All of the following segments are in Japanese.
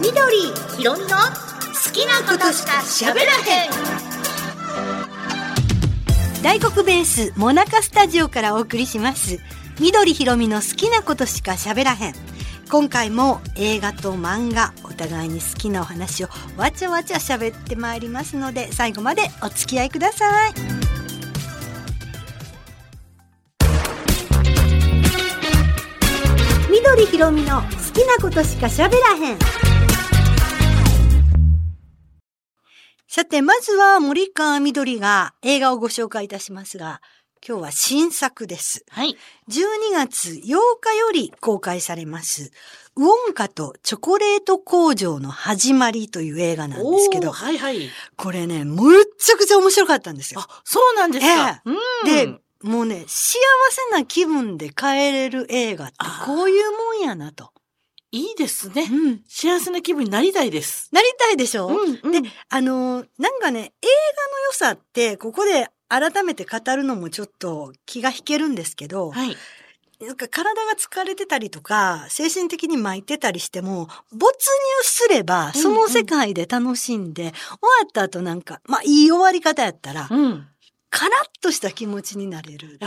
緑ひろみの好きなことしか喋らへん。大黒ベースモナカスタジオからお送りします。緑ひろみの好きなことしか喋らへん。今回も映画と漫画お互いに好きなお話をわちゃわちゃ喋ってまいりますので最後までお付き合いください。緑ひろみの好きなことしか喋らへんさて、まずは森川みどりが映画をご紹介いたしますが、今日は新作です。はい12月8日より公開されます、ウォンカとチョコレート工場の始まりという映画なんですけど、はいはい。これね、むっちゃくちゃ面白かったんですよ。あ、そうなんですか。うんで、もうね、幸せな気分で帰れる映画ってこういうもんやなと。いいですね。うん。幸せな気分になりたいです。なりたいでしょ、うんうんで、あのーなんかね、映画の良さって、ここで改めて語るのもちょっと気が引けるんですけど、はい。なんか体が疲れてたりとか、精神的に巻いてたりしても、没入すれば、その世界で楽しんで、終わった後なんか、まあいい終わり方やったら、うん。カラッとした気持ちになれる。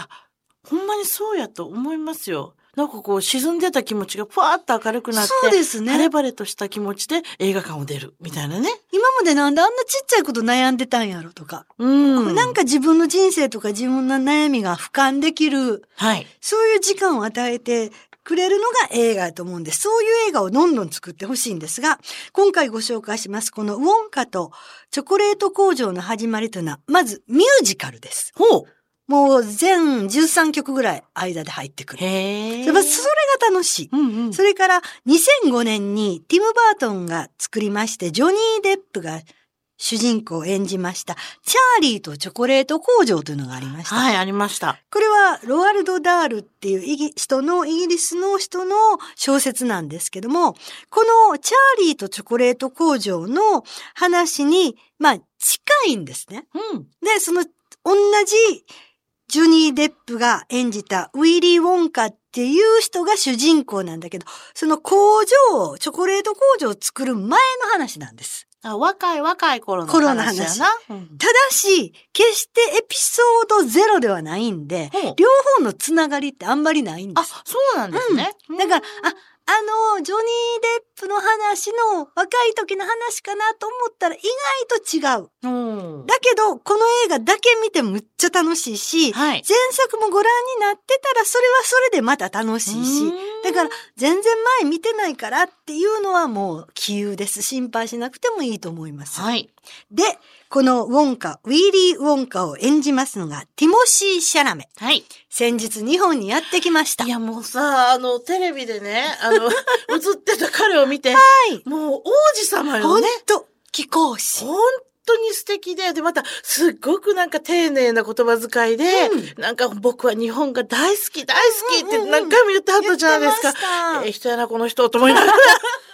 ほんまにそうやと思いますよ。なんかこう沈んでた気持ちがふわーっと明るくなって、そうですね晴れ晴れとした気持ちで映画館を出るみたいなね。今までなんであんなちっちゃいこと悩んでたんやろとか、うん。なんか自分の人生とか自分の悩みが俯瞰できる、はい。そういう時間を与えてくれるのが映画だと思うんです。そういう映画をどんどん作ってほしいんですが、今回ご紹介します、このウォンカとチョコレート工場の始まりというのは、まずミュージカルです。ほう。もう全13曲ぐらい間で入ってくる。それが楽しい。うんうん。それから2005年にティム・バートンが作りまして、ジョニー・デップが主人公を演じました、チャーリーとチョコレート工場というのがありました。はい、ありました。これはロワルド・ダールっていうイギ人の、イギリスの人の小説なんですけども、このチャーリーとチョコレート工場の話に、まあ近いんですね。うん。で、その同じジョニー・デップが演じたウィリー・ウォンカっていう人が主人公なんだけど、その工場、チョコレート工場を作る前の話なんです。あ若い若い頃の頃の話や話な。うんただし、決してエピソードゼロではないんで、ほう両方のつながりってあんまりないんであ、す。そうなんですね。だから、あ、あの、ジョニー・デップの話の若い時の話かなと思ったら意外と違う。あ、うん。だけど、この映画だけ見てむっちゃ楽しいし、はい。前作もご覧になってたらそれはそれでまた楽しいし、だから全然前見てないからっていうのはもう杞憂です。心配しなくてもいいと思います。はい。で、このウォンカ、ウィリー・ウォンカを演じますのがティモシー・シャラメ。はい。先日日本にやってきました。いやもうさ、あの、テレビでね、あの、映ってた彼を見て、はい。もう王子様よほんね。と、貴公子。本当に素敵で、で、また、すっごくなんか丁寧な言葉遣いで、うなんか僕は日本が大好き、大好きってうんうんうん何回も言ってはったじゃないですか。言ってましたええ人やな、この人、と思いながら。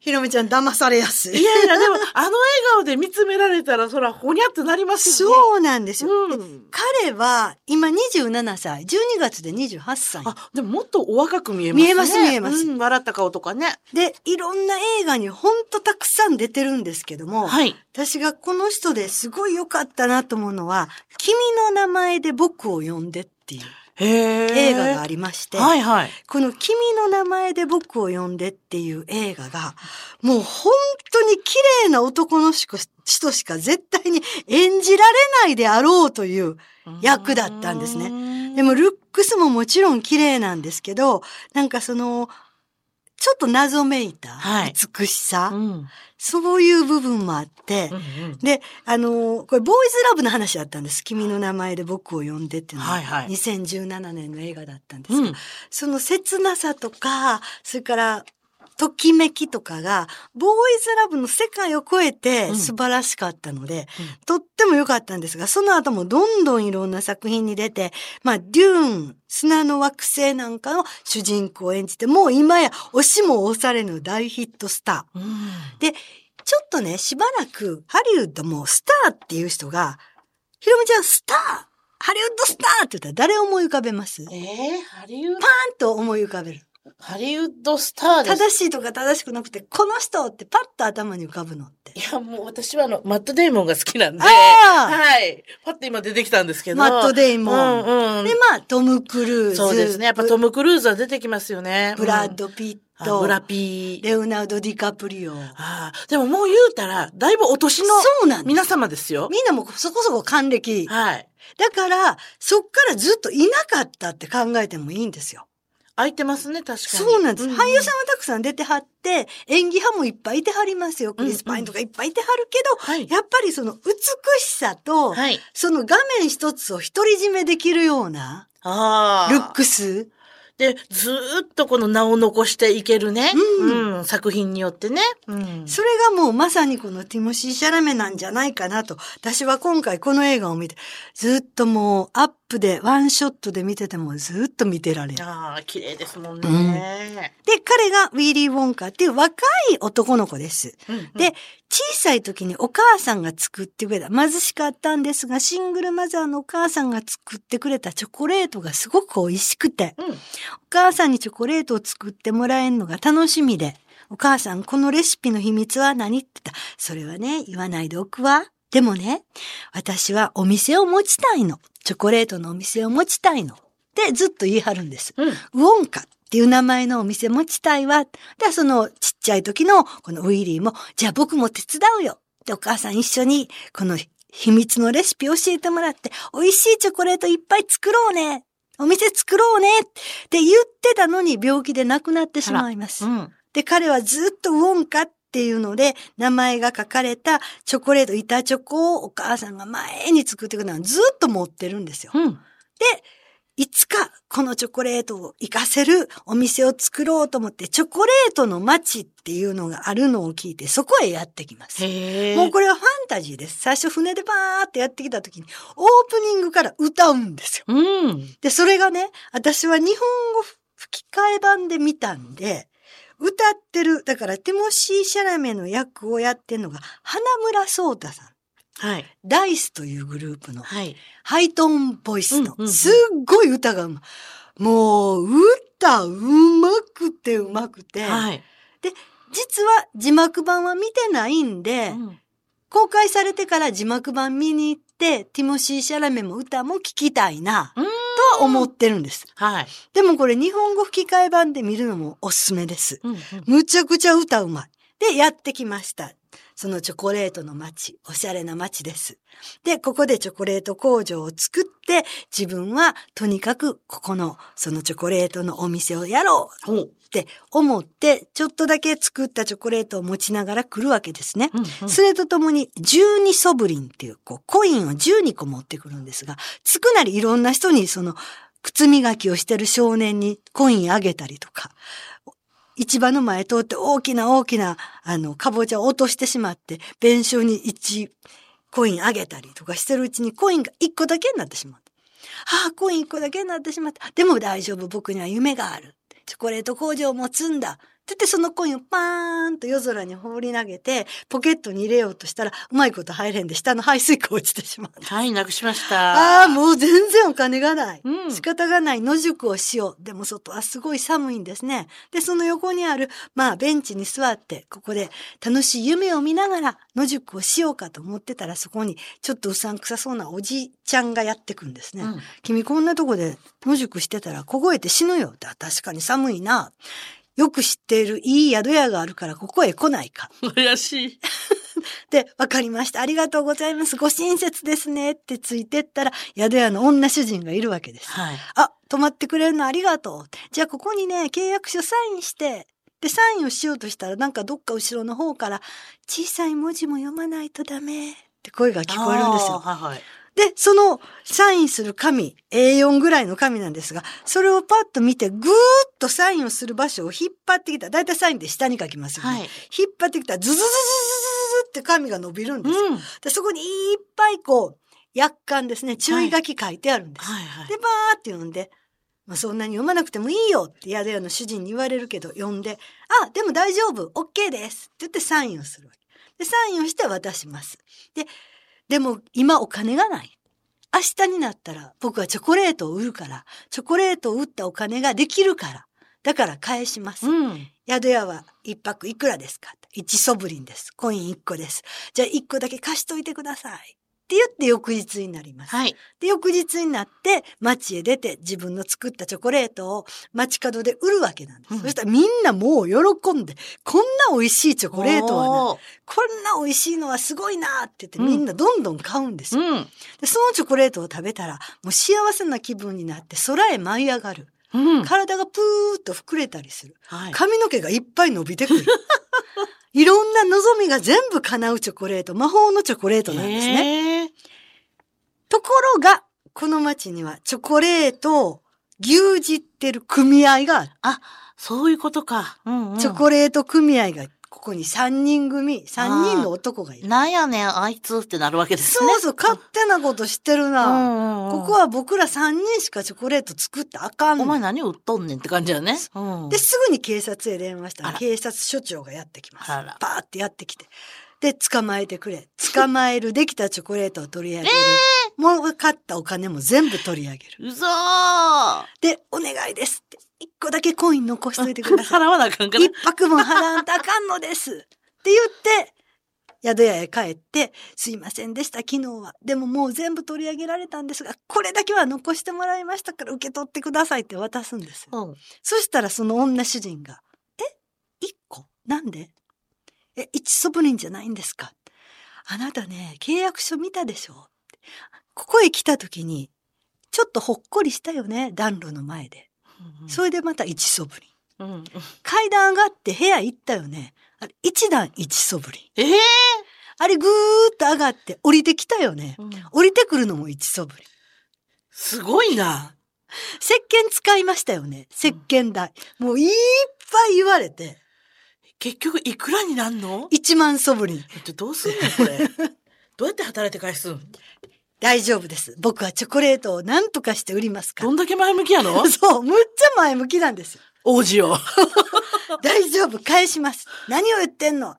ひろみちゃん騙されやすい。いやいや、でも、あの笑顔で見つめられたら、そら、ほにゃってなりますよね。そうなんですよ。でうん。彼は今27歳、12月で28歳。あ、でももっとお若く見えますね。見えます見えますうん、笑った顔とかね。で、いろんな映画にほんとたくさん出てるんですけども、はい。私がこの人ですごい良かったなと思うのは、君の名前で僕を呼んでっていう。映画がありまして、はいはい。この君の名前で僕を呼んでっていう映画が、もう本当に綺麗な男の人しか絶対に演じられないであろうという役だったんですねねでもルックスももちろん綺麗なんですけど、なんかその、ちょっと謎めいたはい美しさ、うん。そういう部分もあってう、んうんで、あのーこれ、ボーイズラブの話だったんです。君の名前で僕を呼んでっていうのは、はいはい2017年の映画だったんですが、うん。その切なさとか、それから、ときめきとかが、ボーイズラブの世界を超えてうん。素晴らしかったので、とっても良かったんですが、その後もどんどんいろんな作品に出て、まあ、デューン、砂の惑星なんかの主人公を演じて、もう今や押しも押されぬ大ヒットスター。うん。で、ちょっとね、しばらくハリウッドもスターっていう人が、ひろみちゃんスターハリウッドスターって言ったら誰を思い浮かべます？パーンえー、ハリウッと思い浮かべる。ハリウッドスターです。正しいとか正しくなくて、この人ってパッと頭に浮かぶのって。いや、もう私はあの、マットデイモンが好きなんで。はい。パッと今出てきたんですけど。マットデイモンうんうん。で、まあ、トム・クルーズ。そうですね。やっぱトム・ム・クルーズは出てきますよね。ブラッうんド・ピット。あブラピー。レオナルド・ディカプリオ。ああ、でももう言うたら、だいぶお年のそうなんです。皆様ですよ。みんなもそこそこ還暦。はい。だから、そっからずっといなかったって考えてもいいんですよ。空いてますね、確かに。そうなんです。ん俳優さんはたくさん出てはって、演技派もいっぱいいてはりますよ。クリス・パインとかいっぱいいてはるけど、はい。やっぱりその美しさと、はい。その画面一つを独り占めできるような。ルックス。で、ずーっとこの名を残していけるね。うんうん作品によってね。うん。それがもうまさにこのティモシー・シャラメなんじゃないかなと。私は今回この映画を見て、ずっともうアップで、ワンショットで見ててもずっと見てられる。ああ、綺麗ですもんね。で、彼がウィーリー・ウォンカーっていう若い男の子です。うんうんで、小さい時にお母さんが作ってくれた、貧しかったんですが、シングルマザーのお母さんが作ってくれたチョコレートがすごく美味しくて、うん。お母さんにチョコレートを作ってもらえるのが楽しみで、お母さん、このレシピの秘密は何って言ったら、それはね、言わないでおくわ。でもね、私はお店を持ちたいの。チョコレートのお店を持ちたいの。ってずっと言い張るんです。うん。ウォンカっていう名前のお店持ちたいわ。で、そのちっちゃい時のこのウィリーも、じゃあ僕も手伝うよ。で、お母さん一緒にこの秘密のレシピ教えてもらって、美味しいチョコレートいっぱい作ろうね。お店作ろうね。って言ってたのに病気で亡くなってしまいます。うん。で、彼はずっとウォンカっていうので、名前が書かれたチョコレート、板チョコをお母さんが前に作ってくのをずっと持ってるんですよ。うん。いつかこのチョコレートを活かせるお店を作ろうと思って、チョコレートの街っていうのがあるのを聞いて、そこへやってきます。もうこれはファンタジーです。最初船でバーってやってきた時に、オープニングから歌うんですよ。うん。で、それがね、私は日本語吹き替え版で見たんで、歌ってる、だからティモシー・シャラメの役をやってるのが、花村壮太さん。はい。ダイスというグループのはい。ハイトーンボイスのすっごい歌がうまい。もう、歌うまくてうまくて、はい。実は字幕版は見てないんで、うん公開されてから字幕版見に行って、ティモシー・シャラメも歌も聞きたいな、うんとは思ってるんです。はい。でもこれ日本語吹き替え版で見るのもおすすめです。うんうんむちゃくちゃ歌うまい。で、やってきました。そのチョコレートの街、おしゃれな街です。で、ここでチョコレート工場を作って、自分はとにかくここの、そのチョコレートのお店をやろう。って思って、ちょっとだけ作ったチョコレートを持ちながら来るわけですね。うんうんそれとともに、12ソブリンっていう、こう、コインを12個持ってくるんですが、つくなりいろんな人にその、靴磨きをしてる少年にコインあげたりとか、市場の前通って大きな大きな、あの、かぼちゃを落としてしまって、弁償に1コインあげたりとかしてるうちにコインが1個だけになってしまった。ああ、コイン1個だけになってしまった。でも大丈夫、僕には夢がある。チョコレート工場も積んだ。っててそのコインをパーンと夜空に放り投げて、ポケットに入れようとしたら、うまいこと入れんで、下の排水口落ちてしまった。はい、なくしました。ああ、もう全然お金がない。うん仕方がない野宿をしよう。でも外はすごい寒いんですね。で、その横にある、まあベンチに座って、ここで楽しい夢を見ながら野宿をしようかと思ってたら、そこにちょっとうさんくさそうなおじいちゃんがやってくんですね。うん君こんなとこで野宿してたら凍えて死ぬよ。だ確かに寒いな。よく知っているいい宿屋があるからここへ来ないか。怪しい。で、わかりました。ありがとうございます。ご親切ですね。ってついてったら、宿屋の女主人がいるわけです。はい。あ、泊まってくれるのありがとう。じゃあここにね、契約書サインして。で、サインをしようとしたら、なんかどっか後ろの方から、小さい文字も読まないとダメ。って声が聞こえるんですよ。はいはい。で、そのサインする紙、A4 ぐらいの紙なんですが、それをパッと見て、ぐーっとサインをする場所を引っ張ってきた。だいたいサインって下に書きますよね。はい。引っ張ってきたら、ズズズズズズズって紙が伸びるんですよ。うん。で、そこにいっぱいこう、約款ですね、注意書き書いてあるんです。はいはい。で、バーって読んで、まあ、そんなに読まなくてもいいよって宿屋の主人に言われるけど、読んで、あ、でも大丈夫、OK ですって言ってサインをするわけ。で、サインをして渡します。で、でも今お金がない。明日になったら僕はチョコレートを売るから、チョコレートを売ったお金ができるから。だから返します。うん。宿屋は一泊いくらですか？一ソブリンです。コイン一個です。じゃあ一個だけ貸しといてください。って言って翌日になります。はい。で、翌日になって街へ出て自分の作ったチョコレートを街角で売るわけなんです。うんそしたらみんなもう喜んで、こんな美味しいチョコレートはな、おーこんな美味しいのはすごいなって言ってうんみんなどんどん買うんですよ。うん。で、そのチョコレートを食べたらもう幸せな気分になって空へ舞い上がる。うん。体がプーッと膨れたりする。はい。髪の毛がいっぱい伸びてくる。いろんな望みが全部叶うチョコレート、魔法のチョコレートなんですね。ところが、この街にはチョコレートを牛耳ってる組合がある。そういうことか。うん、うん。チョコレート組合がここに3人組、3人の男がいる。なんやねん、あいつってなるわけですね。そうそう、勝手なことしてるな。うんうんうんここは僕ら3人しかチョコレート作ってあかんのお前何売っとんねんって感じだよね。うん。で、すぐに警察へ電話したら警察署長がやってきます。あらパーってやってきて。で、捕まえてくれ。捕まえるできたチョコレートを取り上げる。もう買ったお金も全部取り上げる。うそーで、お願いですって。一個だけコイン残しといてください。払わなあかんから一。泊分払わんとあかんのです。って言って、宿屋へ帰って、すいませんでした、昨日は。でももう全部取り上げられたんですが、これだけは残してもらいましたから受け取ってくださいって渡すんですよ。うん。そしたらその女主人が、え？一個？なんで？え、一ソブリンじゃないんですか？あなたね、契約書見たでしょ？ここへ来た時に、ちょっとほっこりしたよね、暖炉の前で。それでまた一ソブリン。うん。うん。階段上がって部屋行ったよね。あれ、一段一ソブリン。ええあれぐーっと上がって降りてきたよね。うん降りてくるのも一ソブリン。すごいな。石鹸使いましたよね。石鹸代。もういっぱい言われて、結局いくらになんの？一万ソブリン。えっと、どうすんのこれ？どうやって働いて返すん大丈夫です。僕はチョコレートを何とかして売りますかどんだけ前向きやの？ら。そう、むっちゃ前向きなんですよ。王子を。大丈夫、返します。何を言ってんの？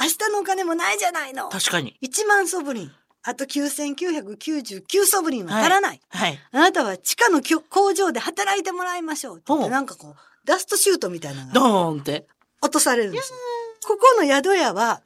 明日のお金もないじゃないの。確かに。1万ソブリン。あと9999ソブリンは足らない。はい。あなたは地下の工場で働いてもらいましょうってなんかこう、ダストシュートみたいなのがドーンって。落とされるんですよ。ここの宿屋は、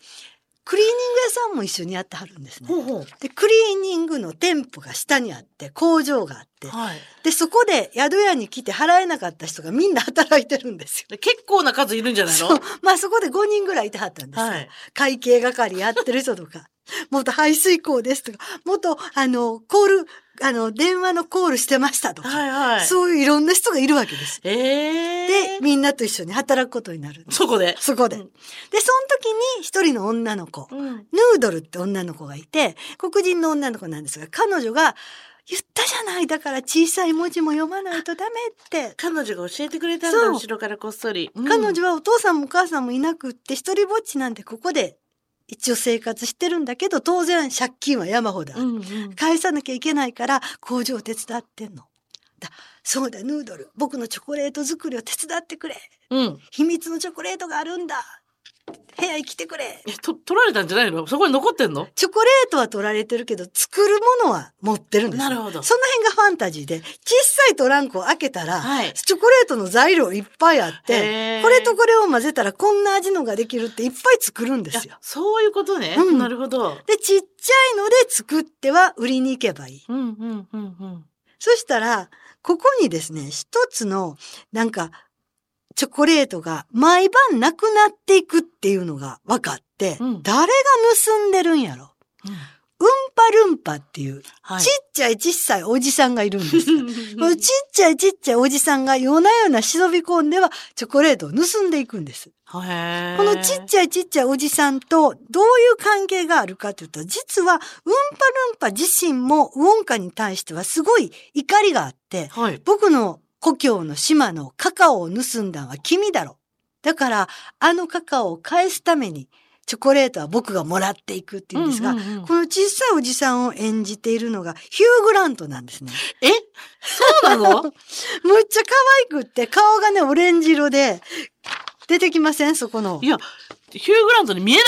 クリーニング屋さんも一緒にやってはるんですね。ほうほう。で、クリーニングの店舗が下にあって、工場があって、はい。で、そこで宿屋に来て払えなかった人がみんな働いてるんですよ。で結構な数いるんじゃないの？そう。まあそこで5人ぐらいいてはったんですよ。はい。会計係やってる人とか、元排水口ですとか、元、あの、コール、あの、電話のコールしてましたとか、はいはい。そういういろんな人がいるわけです。ええで、みんなと一緒に働くことになる。そこで？そこで。うんで、その時に一人の女の子、うん。ヌードルって女の子がいて、黒人の女の子なんですが、彼女が、言ったじゃない、だから小さい文字も読まないとダメって。彼女が教えてくれたんだ、後ろからこっそり。うん彼女はお父さんもお母さんもいなくって、一人ぼっちなんてここで一応生活してるんだけど、当然借金は山ほどある。うんうん。返さなきゃいけないから工場を手伝ってんの。だそうだ、ヌードル。僕のチョコレート作りを手伝ってくれ。うん。秘密のチョコレートがあるんだ。部屋に来てくれ。え、と、取られたんじゃないの？そこに残ってんの？チョコレートは取られてるけど、作るものは持ってるんですよなるほどその辺がファンタジーで、小さいトランクを開けたら、はいチョコレートの材料いっぱいあっへてー、これとこれを混ぜたらこんな味のができるっていっぱい作るんですよ。そういうことね。うんなるほど。で、ちっちゃいので作っては売りに行けばいい。うんうんうんうん。そしたら、ここにですね、一つの、なんか、チョコレートが毎晩なくなっていくっていうのが分かって、うん誰が盗んでるんやろうんうんぱるんぱっていう、はいちっちゃいちっさいおじさんがいるんです。このはちっちゃいちっちゃいおじさんが夜な夜な忍び込んではチョコレートを盗んでいくんです。ここのちっちゃいちっちゃいおじさんとどういう関係があるかというと、実はうんぱるんぱ自身もウォンカに対してはすごい怒りがあって、はい。僕の故郷の島のカカオを盗んだのは君だろ。だから、あのカカオを返すために、チョコレートは僕がもらっていくっていうんですが、うんうんうんこの小さいおじさんを演じているのがヒュー・グラントなんですね。え？そうなの？むっちゃ可愛くって、顔がね、オレンジ色で、出てきません？そこのい。や、ヒュー・グラントに見えない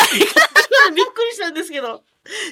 びっくりしたんですけど。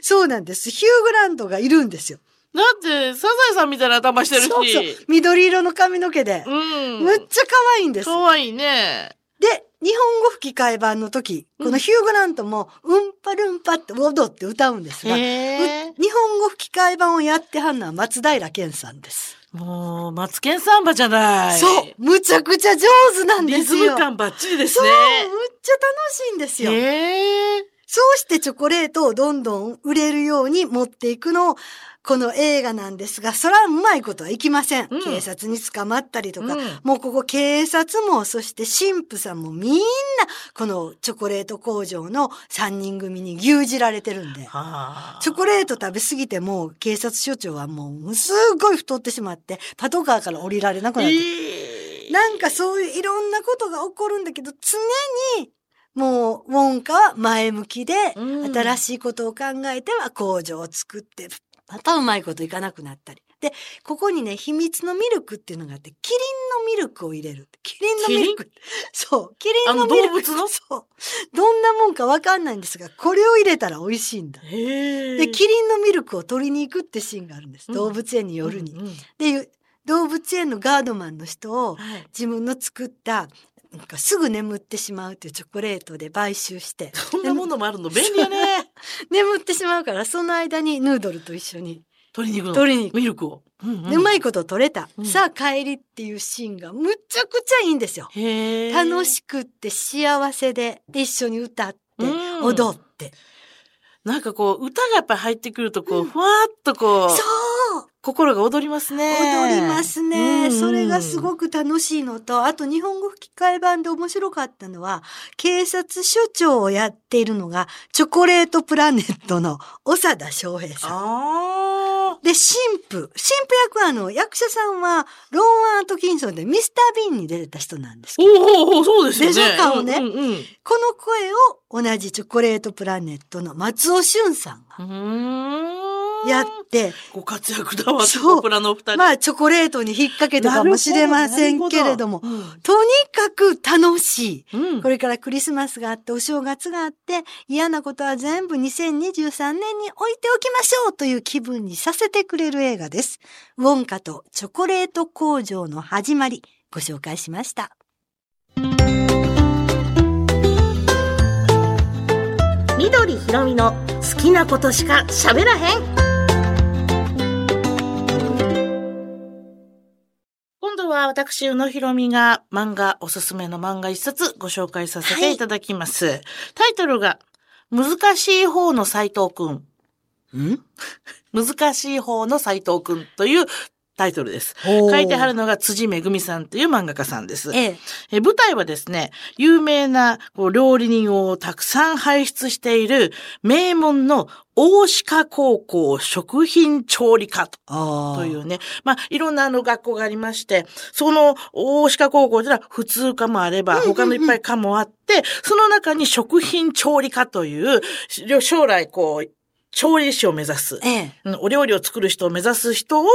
そうなんです。ヒュー・グラントがいるんですよ。だって、サザエさんみたいな頭してるし。そうそう。緑色の髪の毛で。うん。むっちゃ可愛いんです。かわいいね。で、日本語吹き替え版の時、このヒュー・グラントも、うんぱるんぱって踊って歌うんですが。日本語吹き替え版をやってはんのは松平健さんです。もう、マツケンサンバじゃない。そうむちゃくちゃ上手なんでリすよ。ズム感バッチリですそう、ね。むっちゃ楽しいんですよ。へえ。そうしてチョコレートをどんどん売れるように持っていくのを、この映画なんですが、それはうまいことはいきません。うん警察に捕まったりとか、うんもうここ警察も、そして神父さんもみんな、このチョコレート工場の3人組に牛耳られてるんで。はあ。チョコレート食べ過ぎても、警察署長はもう、すっごい太ってしまって、パトカーから降りられなくなって。ええなんかそういういろんなことが起こるんだけど、常に、もう、ウォンカは前向きで、うん新しいことを考えては工場を作って、またうまいこといかなくなったり。で、ここにね、秘密のミルクっていうのがあって、キリンのミルクを入れる。キリンのミルク。そう、キリンのミルク。あの動物の？そう。どんなもんかわかんないんですが、これを入れたら美味しいんだ。で、キリンのミルクを取りに行くってシーンがあるんです。うん動物園に夜に。うんうんで、動物園のガードマンの人を、はい。自分の作ったなんかすぐ眠ってしまうというチョコレートで買収して。そんなものもあるの？便利やね。眠ってしまうからその間にヌードルと一緒に、取りに行くの？取りに行く。ミルクを？うんでうまいこと取れた、うん。さあ帰りっていうシーンがむちゃくちゃいいんですよ。楽しくって幸せで一緒に歌ってうん。踊って。なんかこう、歌がやっぱり入ってくると、こう、ふわーっとこう、そう心が踊りますね。踊りますね、うんそれがすごく楽しいのと、あと日本語吹き替え版で面白かったのは、警察署長をやっているのが、チョコレートプラネットの長田翔平さん。あで、神父。神父役はあの、役者さんは、ローン・アートキンソンでミスター・ビーンに出てた人なんですー。けど、おおおそうですよね。でしょ顔ねうんうんこの声を同じチョコレートプラネットの松尾俊さんが。やって、ご活躍だわ、チそうョコプラのお二人。まあ、チョコレートに引っ掛けたかもしれませんけれども、どとにかく楽しい。うん。これからクリスマスがあって、お正月があって、嫌なことは全部2023年に置いておきましょうという気分にさせてくれる映画です。ウォンカとチョコレート工場の始まり、ご紹介しました。緑ひろみの好きなことしか喋らへん今度は私、宇野ひろみが漫画、おすすめの漫画一冊ご紹介させていただきます。タイトルが、難しい方の斎藤くん。ん？難しい方の斎藤くんというタイトルです。書いてはるのが辻めぐみさんという漫画家さんです。ええ。え舞台はですね、有名なこう料理人をたくさん輩出している名門の大鹿高校食品調理科とあというね。まあ、いろんなあの学校がありまして、その大鹿高校では普通科もあれば、他のいっぱい科もあって、その中に食品調理科という、将来こう、調理師を目指す。ええ。うんお料理を作る人を目指す人を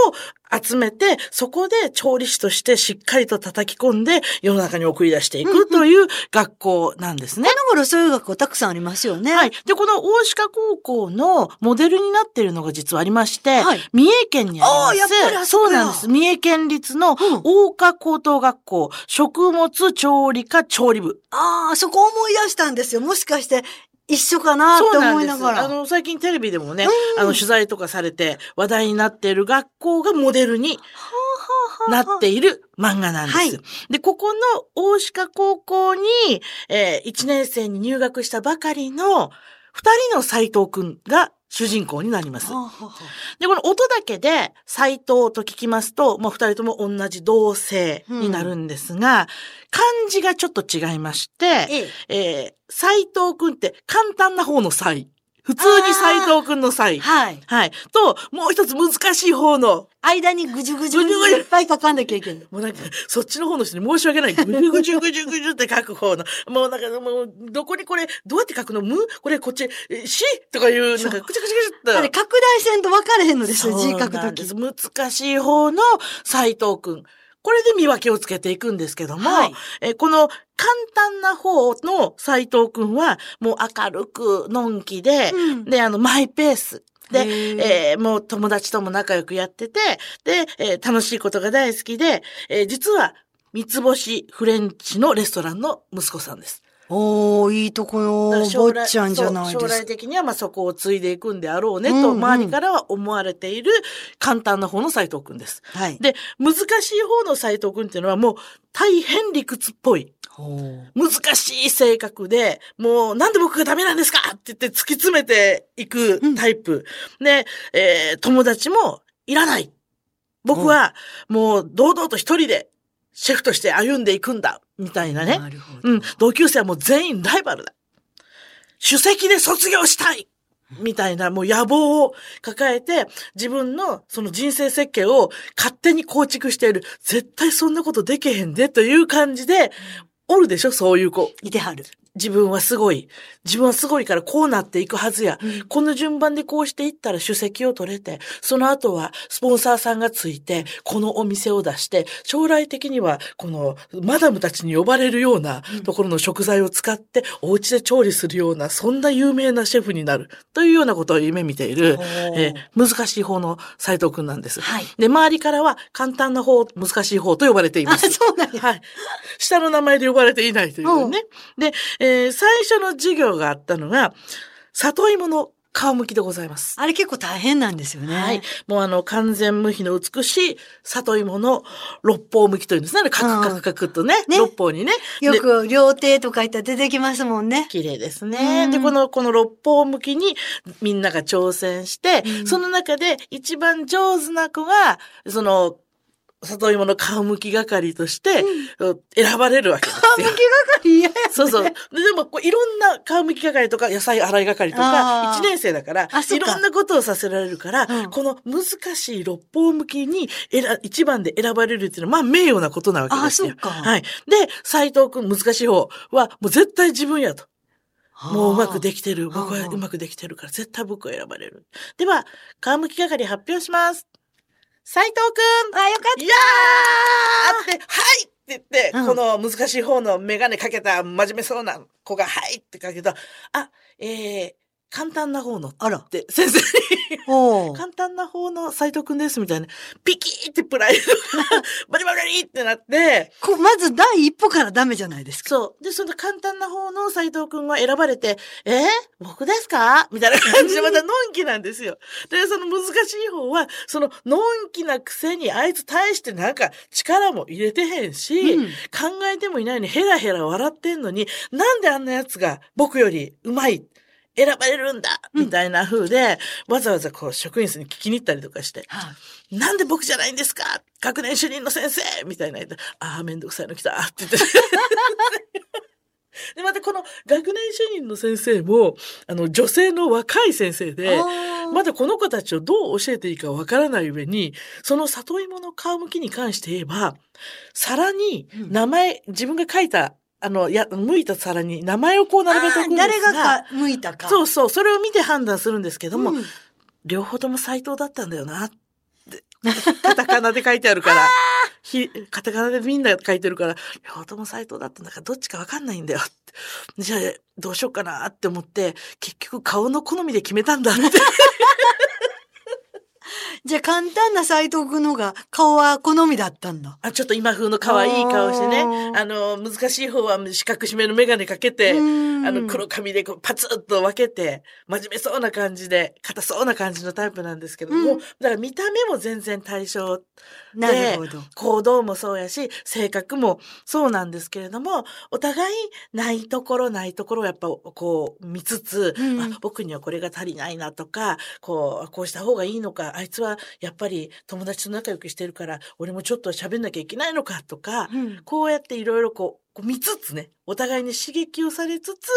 集めて、そこで調理師としてしっかりと叩き込んで世の中に送り出していくという学校なんですね。この頃そういう学校たくさんありますよね。はい。で、この大鹿高校のモデルになっているのが実はありまして、はい三重県にあります。ああやっぱりあそうなんです。三重県立のうん大岡高等学校、食物調理科調理部。ああ、そこ思い出したんですよ。もしかして一緒かなって。思いながら。あの、最近テレビでもね、うんあの、取材とかされて話題になっている学校がモデルになっている漫画なんです。はいで、ここの大鹿高校に、え1年生に入学したばかりの二人の斎藤くんが主人公になります。で、この音だけで斎藤と聞きますと、まあ、二人とも同じ同性になるんですが、漢字がちょっと違いまして、えええー、斎藤くんって簡単な方の斎。普通に斎藤くんの斎。はい。はい。と、もう一つ難しい方の、間にぐじゅぐじゅぐじゅいっぱい書かなきゃいけない。もうなんか、そっちの方の人に申し訳ない。ぐじゅぐじゅぐじゅぐじゅって書く方の。もうなんか、もう、どこにこれ、どうやって書くのむこれこっち、えしとかいう、なんか、くちゃくちゃくちゃっと。あれ、拡大線と分かれへんのですよ、字書くとき。難しい方の斎藤くん。これで見分けをつけていくんですけども、はいえこの簡単な方の斎藤くんは、もう明るく、のんきで、うんで、あの、マイペース。で、えーもう友達とも仲良くやってて、で、えー楽しいことが大好きで、えー実は三つ星フレンチのレストランの息子さんです。おー、いいとこよ。坊ちゃんじゃない将来。的にはまあそこを継いでいくんであろうねと、うんうん周りからは思われている簡単な方の斎藤くんです。はい。で、難しい方の斎藤くんっていうのはもう大変理屈っぽい。難しい性格で、もうなんで僕がダメなんですかって言って突き詰めていくタイプ。で、えー友達もいらない。僕はもう堂々と一人でシェフとして歩んでいくんだ。みたいなね。な。うん。同級生はもう全員ライバルだ。首席で卒業したいみたいなもう野望を抱えて自分のその人生設計を勝手に構築している。絶対そんなことできへんでという感じで、おるでしょそういう子。いてはる。自分はすごい。自分はすごいからこうなっていくはずや。うんこの順番でこうしていったら主席を取れて、その後はスポンサーさんがついて、このお店を出して、将来的にはこのマダムたちに呼ばれるようなところの食材を使って、お家で調理するような、そんな有名なシェフになる。というようなことを夢見ているえー難しい方の斉藤くんなんです。はいで、周りからは簡単な方、難しい方と呼ばれていまあ、す。そうなんや。はい。下の名前で呼ばれていないというね。で、えー最初の授業があったのが、里芋の皮むきでございます。あれ結構大変なんですよね。はい。もうあの、完全無比の美しい里芋の六方むきというんですね。カクカクカクっとね、ね六方にね。でよく料亭とか行ったら出てきますもんね。綺麗ですうね。んで、この、この六方向きにみんなが挑戦して、うんその中で一番上手な子が、その、里芋の皮むき係として、選ばれるわけですよ。皮むき係？嫌や。そうそう。ででも、こういろんな皮むき係とか野菜洗い係とか、あー一年生だからいうろんなことをさせられるから、うんこの難しい六方向きに選一番で選ばれるっていうのは、まあ、名誉なことなわけですよ。あそっかはい。で、斎藤くん難しい方は、もう絶対自分やと。もううまくできてる。はあ僕はうまくできてるから、絶対僕が選ばれる。では、皮むき係発表します。斎藤くん。あ、よかっいやー。って、はいって言って、うん。この難しい方のメガネかけた真面目そうな子が、はいってかけた。あ、えー、簡単な方のあらて先生に、簡単な方の斎藤くんですみたいな。ピキーってプライドが バリバリってなって、こまず第一歩からダメじゃないですか。そう。で、その簡単な方の斎藤くんが選ばれて、えー？僕ですか？みたいな感じでまたのんきなんですよ。で、その難しい方は、そののんきなくせにあいつ大してなんか力も入れてへんし、うん考えてもいないのにヘラヘラ笑ってんのに、なんであんな奴が僕よりうまい、選ばれるんだうん。みたいな風で、わざわざこう職員室に聞きに行ったりとかして、はい。なんで僕じゃないんですか？学年主任の先生！みたいな言って、ああ、めんどくさいの来た。って言って。で、またこの学年主任の先生も、あの、女性の若い先生で、まだこの子たちをどう教えていいかわからない上に、その里芋の皮むきに関して言えば、皿にうん。名前、自分が書いた、あの、や、剥いた皿に名前をこう並べておくんですが誰がか向いたか。そうそう、それを見て判断するんですけども、うん両方とも斎藤だったんだよなって。カタカナで書いてあるから。ひカタカナでみんな書いてるから、両方とも斎藤だったんだからどっちかわかんないんだよって。じゃあ、どうしようかなって思って、結局顔の好みで決めたんだって。じゃあ簡単な斎藤君のが顔は好みだったんだ。あ、ちょっと今風の可愛い顔してねあ。の、難しい方は四角締めのメガネかけて、うんあの、黒髪でこうパツッと分けて、真面目そうな感じで、硬そうな感じのタイプなんですけども、うんだから見た目も全然対象なるほど。行動もそうやし、性格もそうなんですけれども、お互いないところないところをやっぱこう見つつ、うんあ僕にはこれが足りないなとか、こう、こうした方がいいのか、あいつはやっぱり友達と仲良くしてるから、俺もちょっと喋んなきゃいけないのかとか、うんこうやっていろいろこう、見つつね、お互いに刺激をされつつ、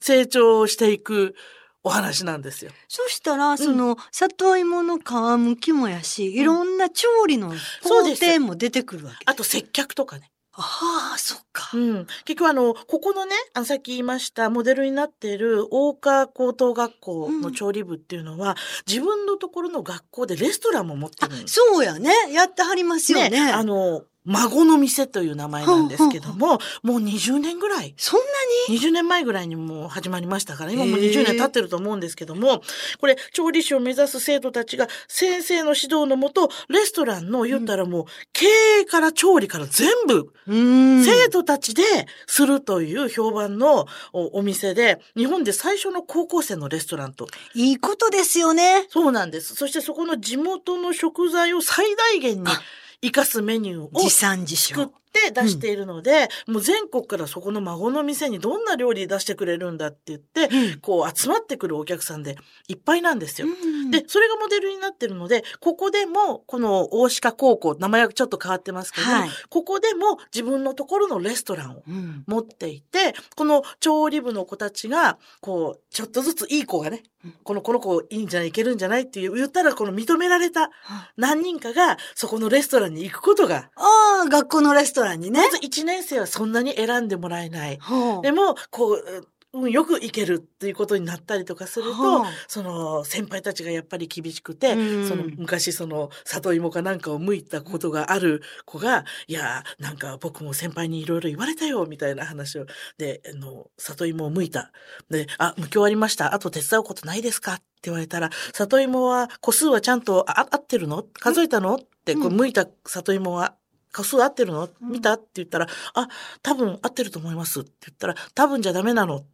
成長していくお話なんですよ。そしたら、その、里芋の皮むきもやし、いろんな調理の工程も出てくるわけ。あと接客とかね。ああ、そっか。うん。結局あの、ここのね、あのさっき言いました、モデルになっている大川高等学校の調理部っていうのは、自分のところの学校でレストランも持ってある。そうやね。やってはりますよね。あの、孫の店という名前なんですけども、もう20年ぐらい、そんなに？20年前ぐらいにもう始まりましたから、今もうへー20年経ってると思うんですけども、これ、調理師を目指す生徒たちが先生の指導のもと、レストランの言ったらもう、経営から調理から全部。生徒たちでするという評判のおお店で、日本で最初の高校生のレストランと。いいことですよね。そうなんです。そしてそこの地元の食材を最大限に生かすメニューを持参自作っ消。て出しているので、もう全国からそこの孫の店にどんな料理出してくれるんだって言って、うん。こう集まってくるお客さんでいっぱいなんですよ。うん。で、それがモデルになってるので、ここでも、この大鹿高校、名前はちょっと変わってますけど、はいここでも自分のところのレストランをうん。持っていて、この調理部の子たちが、こう、ちょっとずついい子がねうん、この、この子いいんじゃない、いけるんじゃないっていう言ったら、この認められた何人かが、そこのレストランに行くことが、ああ、学校のレストランにねま。ず1年生はそんなに選んでもらえない。でも、こう、うん、よく行けるっていうことになったりとかすると、はあその先輩たちがやっぱり厳しくて、うんその昔その里芋かなんかを剥いたことがある子が、いや、なんか僕も先輩にいろいろ言われたよ、みたいな話を。で、あの、里芋を剥いた。で、あ、剥き終わりました。あと手伝うことないですかって言われたら、里芋は個数はちゃんとあ合ってるの？数えたの？って、こううん剥いた里芋は個数合ってるの？見た？って言ったら、あ、多分合ってると思いますって言ったら、多分じゃダメなの？って。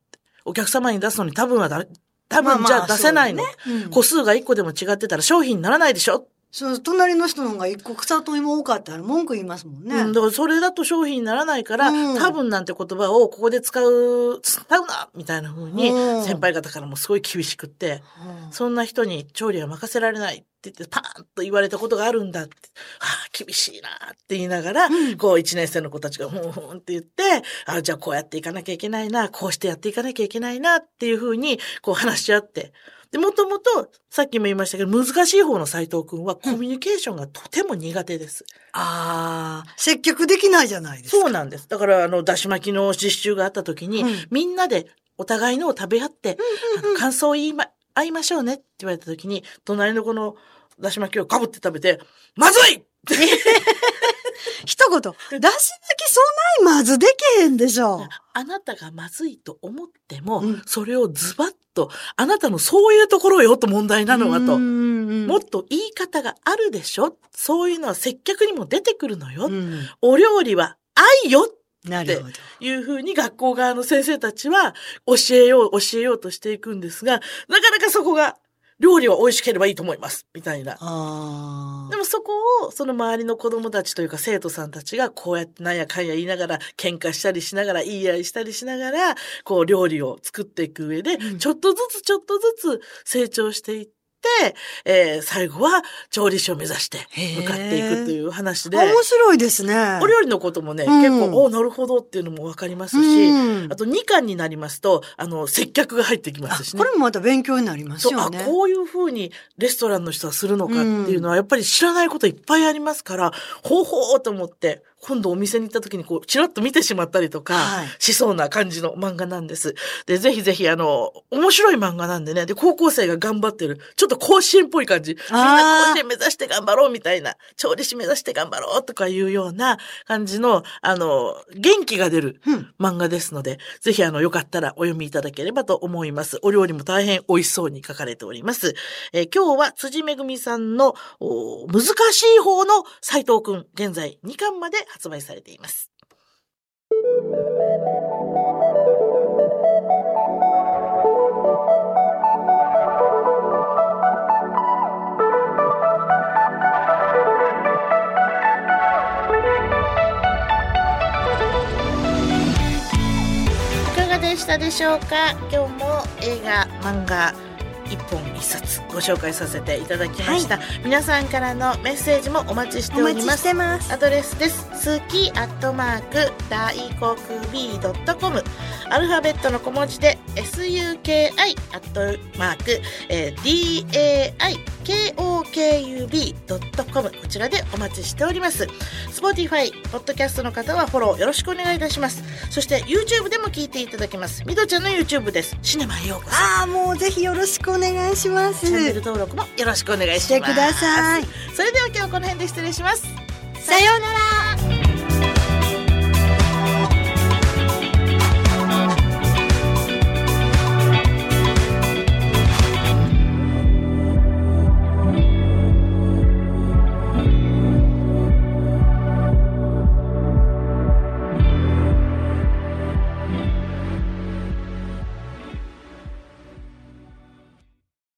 お客様に出すのに多分はダメ。多分じゃ出せないの。そうだねうん個数が1個でも違ってたら商品にならないでしょ、そう、隣の人の方が一個草と芋多かったら文句言いますもんね。うん、だからそれだと商品にならないから、うん。多分なんて言葉をここで使う、使うなみたいな風にうん。先輩方からもすごい厳しくって、うん。そんな人に調理は任せられないって言ってパーンと言われたことがあるんだって、ああ、厳しいなって言いながら、うん。こう一年生の子たちがふんふんって言って、あじゃあこうやっていかなきゃいけないな、こうしてやっていかなきゃいけないなっていう風にこう話し合って、で、もともと、さっきも言いましたけど、難しい方の斉藤くんはコミュニケーションがとても苦手です。ああ、接客できないじゃないですか。そうなんです。だから、あの、だし巻きの実習があった時に、うんみんなでお互いのを食べ合って、あの感想を言いま、合いましょうねって言われた時に、隣のこのだし巻きをかぶって食べて、まずい 一言、だし巻きそんなにまずできへんでしょ。あなたがまずいと思っても、うんそれをズバッと、あなたのそういうところよと問題なのはと。うんもっと言い方があるでしょ？そういうのは接客にも出てくるのよ。うんお料理は愛よなるほど。いうふうに学校側の先生たちは教えよう、教えようとしていくんですが、なかなかそこが、料理は美味しければいいと思います。みたいな。あでもそこを、その周りの子供たちというか生徒さんたちがこうやってなんやかんや言いながら、喧嘩したりしながら、言い合いしたりしながら、こう料理を作っていく上で、うんちょっとずつちょっとずつ成長していって、えー最後は調理師を目指して向かっていくという話で、あ。面白いですね。お料理のこともね、うん結構、おなるほどっていうのもわかりますし、うんあと2巻になりますと、あの、接客が入ってきまあすしね。これもまた勉強になりますよね。こういう風にレストランの人はするのかっていうのは、やっぱり知らないこといっぱいありますから、ほうほうと思って、今度お店に行った時にこう、ちらっと見てしまったりとかはい、しそうな感じの漫画なんです。で、ぜひぜひ、あの、面白い漫画なんでね、で、高校生が頑張ってる、ちょっと甲子園っぽい感じ。みんな甲子園目指して頑張ろうみたいな、調理師目指して頑張ろうとかいうような感じの、あの、元気が出るうん漫画ですので、ぜひあの、よかったらお読みいただければと思います。お料理も大変美味しそうに書かれております。えー今日は辻めぐみさんのお難しい方の斉藤くん、現在2巻まで発売されています。いかがでしたでしょうか？今日も映画、漫画、一本一冊ご紹介させていただきました、皆さんからのメッセージもお待ちしております。アドレスです。好きアットマーク大国 B.com アルファベットの小文字で SUKI アットマーク、えー DAIKOKUB.com こちらでお待ちしております。Spotify、ポッドキャストの方はフォローよろしくお願いいたします。そして YouTube でも聞いていただけます。みどちゃんの YouTube です。シネマへようこそ。ああ、もうぜひよろしくお願いします。チャンネル登録もよろしくお願いします。してください。それでは今日はこの辺で失礼します。さようなら。